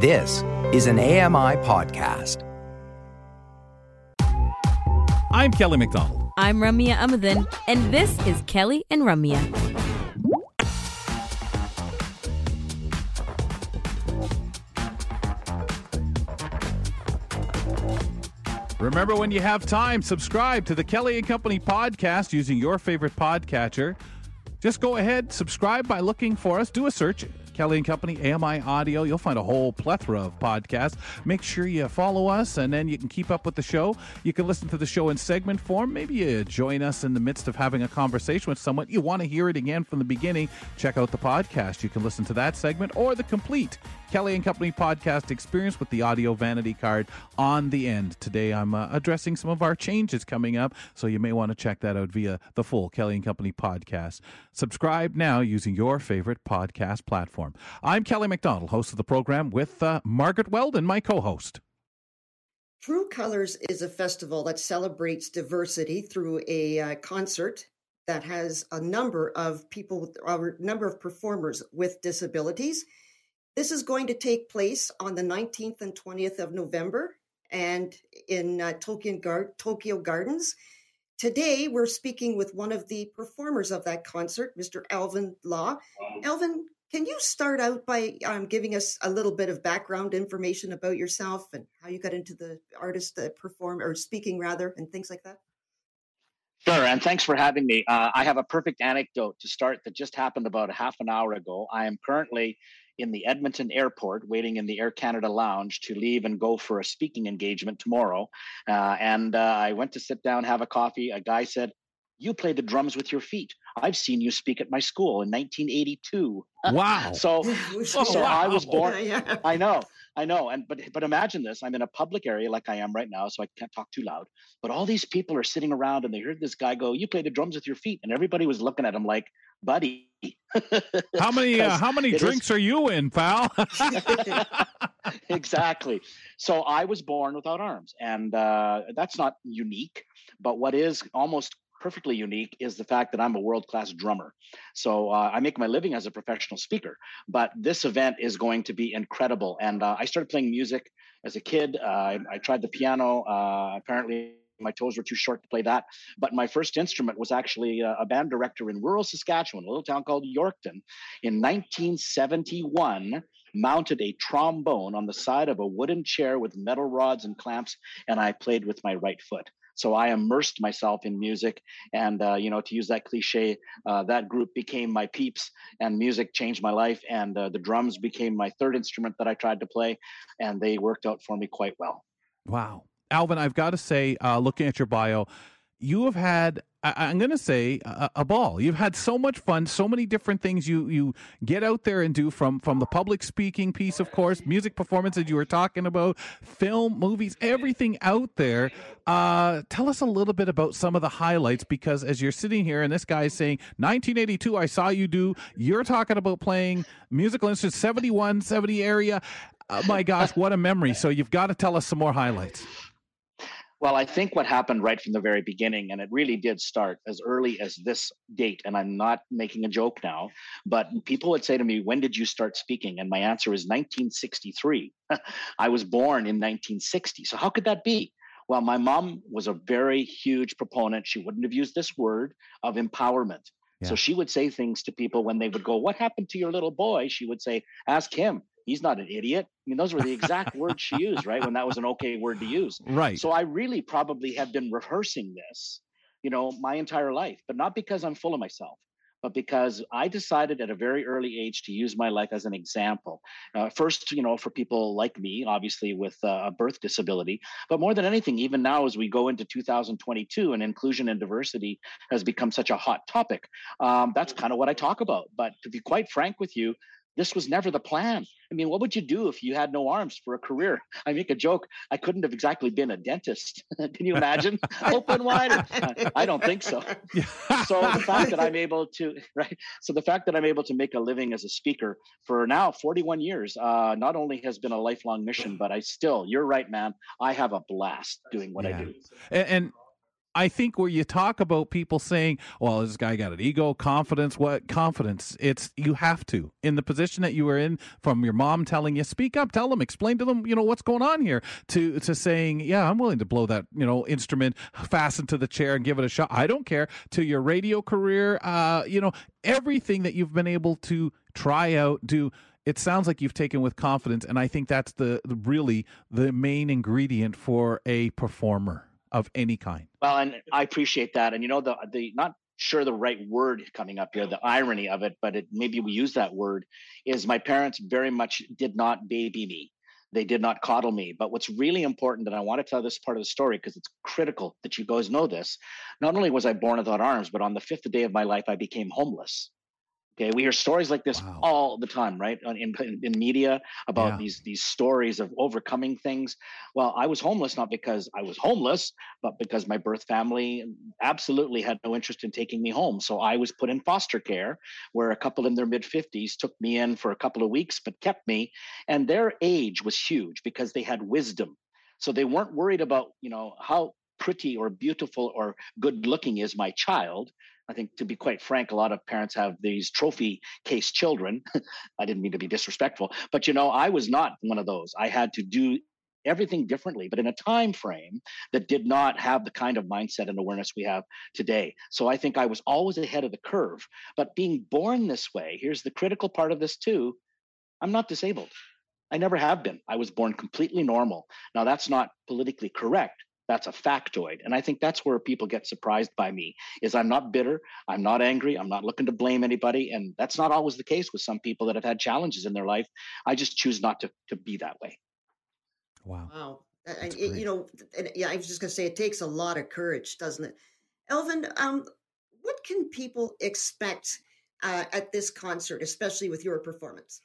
This is an AMI podcast. I'm Kelly McDonald. I'm Ramya Amadin, and this is Kelly and Ramya. Remember when you have time, subscribe to the Kelly and Company podcast using your favorite podcatcher. Just go ahead, subscribe by looking for us. Do a search Kelly and Company, AMI Audio. You'll find a whole plethora of podcasts. Make sure you follow us, and then you can keep up with the show. You can listen to the show in segment form. Maybe you join us in the midst of having a conversation with someone. You want to hear it again from the beginning. Check out the podcast. You can listen to that segment or the complete Kelly and Company podcast experience with the audio vanity card on the end. Today, I'm uh, addressing some of our changes coming up, so you may want to check that out via the full Kelly and Company podcast. Subscribe now using your favorite podcast platform. I'm Kelly McDonald, host of the program, with uh, Margaret Weldon, my co host. True Colors is a festival that celebrates diversity through a uh, concert that has a number of people, a number of performers with disabilities. This is going to take place on the 19th and 20th of November and in uh, Tokyo, Gar- Tokyo Gardens. Today, we're speaking with one of the performers of that concert, Mr. Alvin Law. Alvin, can you start out by um, giving us a little bit of background information about yourself and how you got into the artist uh, perform or speaking rather, and things like that? Sure, and thanks for having me. Uh, I have a perfect anecdote to start that just happened about a half an hour ago. I am currently in the Edmonton airport, waiting in the Air Canada lounge to leave and go for a speaking engagement tomorrow. Uh, and uh, I went to sit down, have a coffee. A guy said, You play the drums with your feet. I've seen you speak at my school in 1982. Wow. so, so wow. I was born. Yeah, yeah. I know, I know. And but but imagine this. I'm in a public area like I am right now, so I can't talk too loud. But all these people are sitting around and they heard this guy go, You play the drums with your feet. And everybody was looking at him like, buddy. How many uh, 'Cause how many it is- drinks are you in, pal? exactly. So I was born without arms, and uh, that's not unique. But what is almost perfectly unique is the fact that I'm a world class drummer. So uh, I make my living as a professional speaker. But this event is going to be incredible. And uh, I started playing music as a kid. Uh, I, I tried the piano. Uh, apparently, my toes were too short to play that. But my first instrument was actually a, a band director in rural Saskatchewan, a little town called Yorkton, in 1971 mounted a trombone on the side of a wooden chair with metal rods and clamps, and I played with my right foot. So I immersed myself in music, and uh, you know, to use that cliche, uh, that group became my peeps, and music changed my life. And uh, the drums became my third instrument that I tried to play, and they worked out for me quite well. Wow. Alvin, I've got to say, uh, looking at your bio, you have had, I- I'm going to say, a-, a ball. You've had so much fun, so many different things you, you get out there and do from, from the public speaking piece, of course, music performances you were talking about, film, movies, everything out there. Uh, tell us a little bit about some of the highlights because as you're sitting here and this guy is saying, 1982, I saw you do, you're talking about playing musical instruments, 71, 70 area. Uh, my gosh, what a memory. So you've got to tell us some more highlights. Well, I think what happened right from the very beginning, and it really did start as early as this date, and I'm not making a joke now, but people would say to me, When did you start speaking? And my answer is 1963. I was born in 1960. So how could that be? Well, my mom was a very huge proponent. She wouldn't have used this word of empowerment. Yeah. So she would say things to people when they would go, What happened to your little boy? She would say, Ask him. He's not an idiot. I mean, those were the exact words she used, right? When that was an okay word to use. Right. So I really probably have been rehearsing this, you know, my entire life, but not because I'm full of myself, but because I decided at a very early age to use my life as an example. Uh, first, you know, for people like me, obviously with uh, a birth disability, but more than anything, even now as we go into 2022 and inclusion and diversity has become such a hot topic, um, that's kind of what I talk about. But to be quite frank with you, this was never the plan. I mean, what would you do if you had no arms for a career? I make a joke. I couldn't have exactly been a dentist. Can you imagine? Open wide. I don't think so. So the fact that I'm able to, right? So the fact that I'm able to make a living as a speaker for now 41 years, uh, not only has been a lifelong mission, but I still, you're right, man. I have a blast doing what I do. And, and I think where you talk about people saying, "Well, this guy got an ego, confidence." What confidence? It's you have to in the position that you were in, from your mom telling you, "Speak up, tell them, explain to them, you know what's going on here," to to saying, "Yeah, I'm willing to blow that you know instrument, fasten to the chair, and give it a shot. I don't care." To your radio career, uh, you know everything that you've been able to try out, do it sounds like you've taken with confidence and i think that's the, the, really the main ingredient for a performer of any kind. Well and i appreciate that and you know the the not sure the right word coming up here the irony of it but it, maybe we use that word is my parents very much did not baby me. They did not coddle me. But what's really important and i want to tell this part of the story because it's critical that you guys know this not only was i born without arms but on the fifth day of my life i became homeless Okay, we hear stories like this wow. all the time, right? In, in, in media about yeah. these these stories of overcoming things. Well, I was homeless not because I was homeless, but because my birth family absolutely had no interest in taking me home. So I was put in foster care, where a couple in their mid fifties took me in for a couple of weeks, but kept me, and their age was huge because they had wisdom. So they weren't worried about you know how pretty or beautiful or good looking is my child I think, to be quite frank, a lot of parents have these trophy case children. I didn't mean to be disrespectful, but you know, I was not one of those. I had to do everything differently, but in a time frame that did not have the kind of mindset and awareness we have today. So I think I was always ahead of the curve. But being born this way, here's the critical part of this too I'm not disabled. I never have been. I was born completely normal. Now, that's not politically correct, that's a factoid and i think that's where people get surprised by me is i'm not bitter i'm not angry i'm not looking to blame anybody and that's not always the case with some people that have had challenges in their life. I just choose not to, to be that way. Wow. Wow. I, you know yeah i was just going to say it takes a lot of courage doesn't it? Elvin um, what can people expect uh, at this concert especially with your performance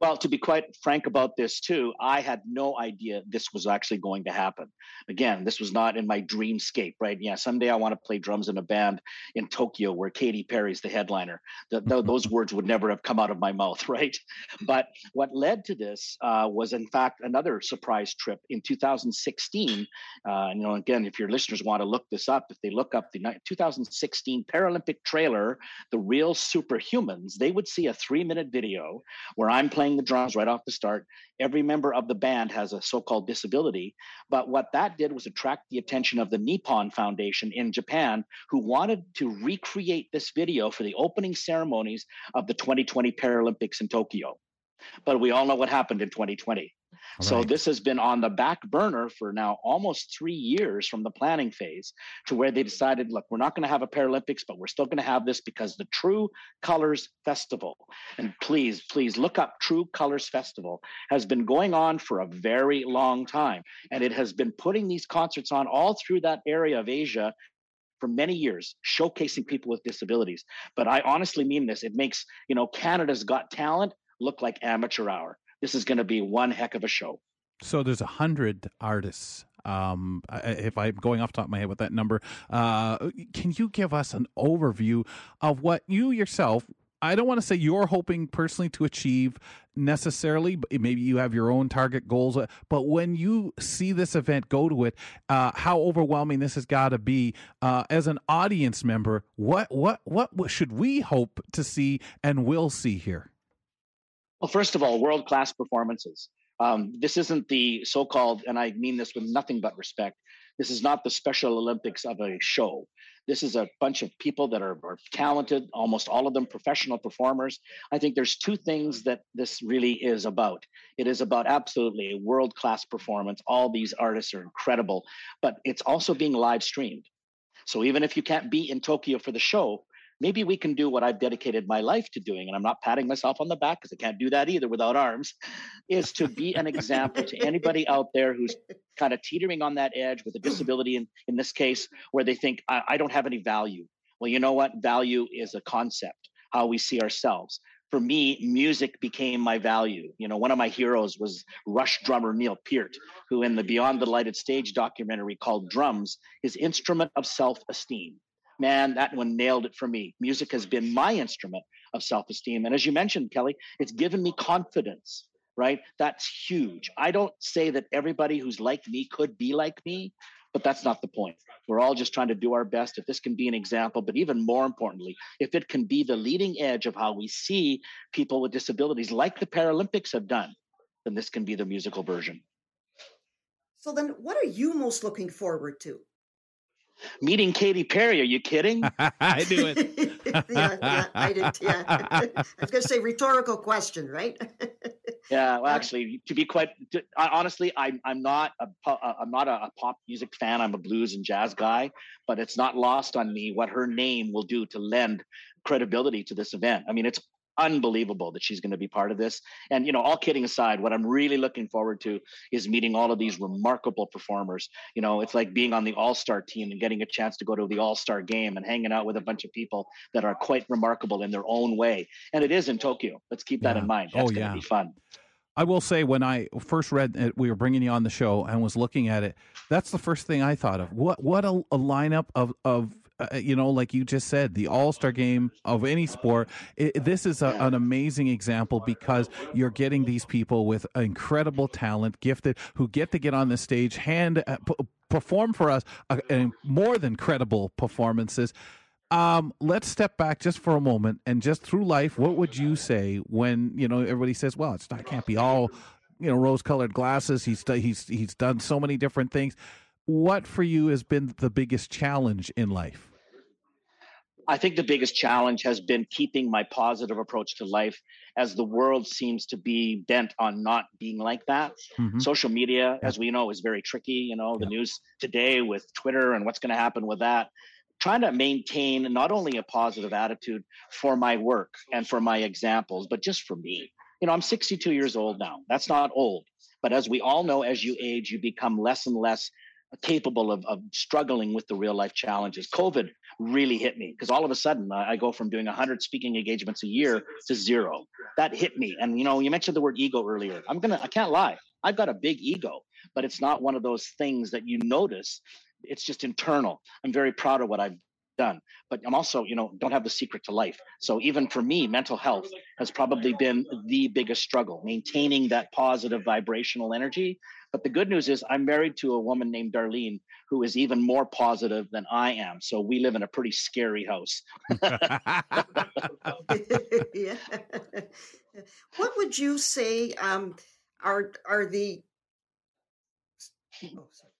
well, to be quite frank about this too, I had no idea this was actually going to happen. Again, this was not in my dreamscape, right? Yeah, someday I want to play drums in a band in Tokyo where Katy Perry's the headliner. The, the, those words would never have come out of my mouth, right? But what led to this uh, was, in fact, another surprise trip in 2016. Uh, you know, again, if your listeners want to look this up, if they look up the 2016 Paralympic trailer, The Real Superhumans, they would see a three minute video where I'm playing playing the drums right off the start. Every member of the band has a so called disability. But what that did was attract the attention of the Nippon Foundation in Japan, who wanted to recreate this video for the opening ceremonies of the 2020 Paralympics in Tokyo. But we all know what happened in 2020. So this has been on the back burner for now almost three years from the planning phase to where they decided, look, we're not going to have a Paralympics, but we're still going to have this because the True Colors Festival, and please, please look up True Colors Festival, has been going on for a very long time. And it has been putting these concerts on all through that area of Asia for many years showcasing people with disabilities. But i honestly mean this. It makes you know canada's got talent look like amateur hour this is going to be one heck of a show. So there's a hundred artists. Um, if I'm going off top of my head with that number, uh, can you give us an overview of what you yourself? I don't want to say you're hoping personally to achieve necessarily, but maybe you have your own target goals. Uh, but when you see this event, go to it. Uh, how overwhelming this has got to be uh, as an audience member. What what what should we hope to see and will see here? Well, first of all, world class performances. Um, this isn't the so called, and I mean this with nothing but respect, this is not the Special Olympics of a show. This is a bunch of people that are, are talented, almost all of them professional performers. I think there's two things that this really is about. It is about absolutely a world class performance. All these artists are incredible, but it's also being live streamed. So even if you can't be in Tokyo for the show, maybe we can do what I've dedicated my life to doing, and I'm not patting myself on the back because I can't do that either without arms, is to be an example to anybody out there who's kind of teetering on that edge with a disability, in, in this case, where they think, I, I don't have any value. Well, you know what? Value is a concept, how we see ourselves for me, music became my value. You know, one of my heroes was Rush drummer Neil Peart, who in the Beyond the Lighted Stage documentary called Drums, his instrument of self esteem man, that one nailed it for me. Music has been my instrument of self esteem. And as you mentioned, Kelly, it's given me confidence, right? That's huge. I don't say that everybody who's like me could be like me, but that's not the point. We're all just trying to do our best. If this can be an example, but even more importantly, if it can be the leading edge of how we see people with disabilities, like the Paralympics have done, then this can be the musical version. So then, what are you most looking forward to? Meeting Katy Perry. Are you kidding? I do it. yeah, yeah, I did. Yeah, I was going to say rhetorical question, right? yeah, well, uh, actually, to be quite to, honestly, I'm I'm not a uh, I'm not a, a pop music fan. I'm a blues and jazz guy, but it's not lost on me what her name will do to lend credibility to this event. I mean, it's unbelievable that she's going to be part of this. And you know, all kidding aside, what I'm really looking forward to is meeting all of these remarkable performers. You know, it's like being on the All-Star team and getting a chance to go to the All-Star game and hanging out with a bunch of people that are quite remarkable in their own way. And it is in Tokyo. Let's keep that in mind. That's Oh, going to be fun. I will say when I first read it, we were bringing you on the show and was looking at it. That's the first thing I thought of. What what a, a lineup of of uh, you know, like you just said, the All Star game of any sport. It, this is a, an amazing example because you're getting these people with incredible talent, gifted, who get to get on the stage, hand uh, p- perform for us, uh, more than credible performances. Um, let's step back just for a moment and just through life, what would you say when you know everybody says, "Well, it's not it can't be all you know rose-colored glasses." He's he's he's done so many different things. What for you has been the biggest challenge in life? I think the biggest challenge has been keeping my positive approach to life as the world seems to be bent on not being like that. Mhm. Social media, as we know, is very tricky. You know, the Yeah. news today with Twitter and what's going to happen with that. Trying to maintain not only a positive attitude for my work and for my examples, but just for me. You know, I'm 62 years old now. That's not old. But as we all know, as you age, you become less and less capable of, of struggling with the real life challenges. COVID really hit me because all of a sudden I I go from doing 100 speaking engagements a year to zero. That hit me. And you know, you mentioned the word ego earlier. I'm gonna, I can't lie. I've got a big ego, but it's not one of those things that you notice. It's just internal. I'm very proud of what I've done, but I'm also, you know, don't have the secret to life. So even for me, mental health has probably been the biggest struggle, maintaining that positive vibrational energy. But the good news is I'm married to a woman named Darlene who is even more positive than I am. So we live in a pretty scary house. yeah. What would you say um, are are the oh, sorry.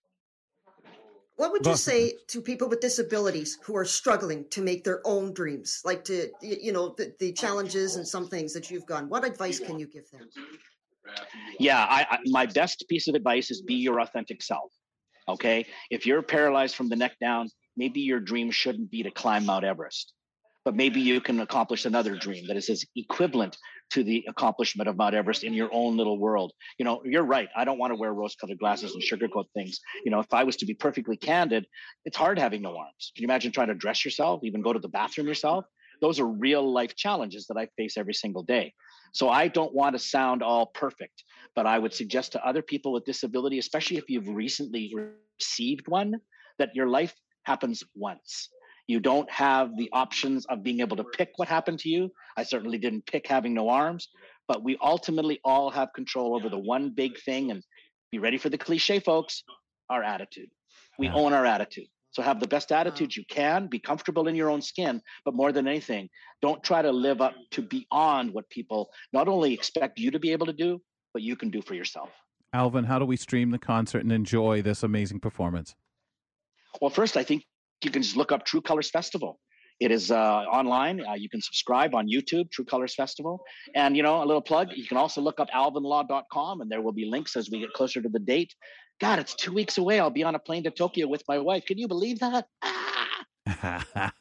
What would Go- you say to people with disabilities who are struggling to make their own dreams, like to you know the, the challenges and some things that you've gone? What advice can you give them? Yeah, I, I my best piece of advice is be your authentic self. Okay, if you're paralyzed from the neck down, maybe your dream shouldn't be to climb Mount Everest, but maybe you can accomplish another dream that is as equivalent to the accomplishment of Mount Everest in your own little world. You know, you're right. I don't want to wear rose-colored glasses and sugarcoat things. You know, if I was to be perfectly candid, it's hard having no arms. Can you imagine trying to dress yourself, even go to the bathroom yourself? Those are real life challenges that I face every single day. So I don't want to sound all perfect, but I would suggest to other people with disability, especially if you've recently received one, that your life happens once. You don't have the options of being able to pick what happened to you. I certainly didn't pick having no arms, but we ultimately all have control over the one big thing. And be ready for the cliche, folks our attitude. We own our attitude. So have the best attitude you can, be comfortable in your own skin, but more than anything, don't try to live up to beyond what people not only expect you to be able to do, but you can do for yourself. Alvin, how do we stream the concert and enjoy this amazing performance? Well, first, I think you can just look up True Colors Festival. It is uh, online. Uh, you can subscribe on YouTube, True Colors Festival. And, you know, a little plug, you can also look up alvinlaw.com and there will be links as we get closer to the date. God, it's two weeks away. I'll be on a plane to Tokyo with my wife. Can you believe that? Ah!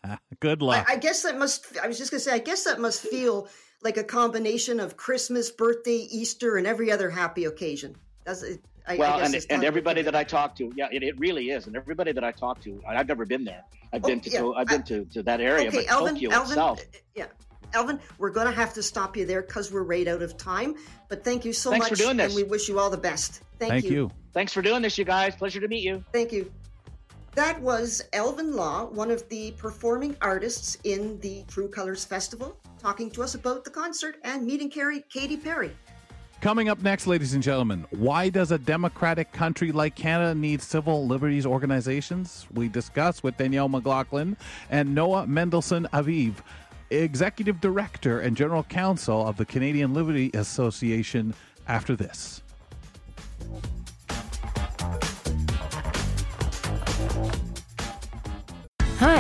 Good I, luck. I guess that must. I was just gonna say. I guess that must feel like a combination of Christmas, birthday, Easter, and every other happy occasion. Does it? I, well, I guess and, and everybody that I talk to, yeah, it, it really is. And everybody that I talk to, I- I've never been there. I've Oh, been to, yeah, to I've I- been to, to that area, Okay, but Alvin. Tokyo Alvin. itself. Yeah, Elvin, We're gonna have to stop you there because we're right out of time. But thank you so Thanks much, for doing this. and we wish you all the best. Thank, Thank you. Thanks for doing this, you guys. Pleasure to meet you. Thank you. That was Elvin Law, one of the performing artists in the True Colors Festival, talking to us about the concert and meeting Carrie, Katy Perry. Coming up next, ladies and gentlemen, why does a democratic country like Canada need civil liberties organizations? We discuss with Danielle McLaughlin and Noah Mendelsohn Aviv, Executive Director and General Counsel of the Canadian Liberty Association, after this.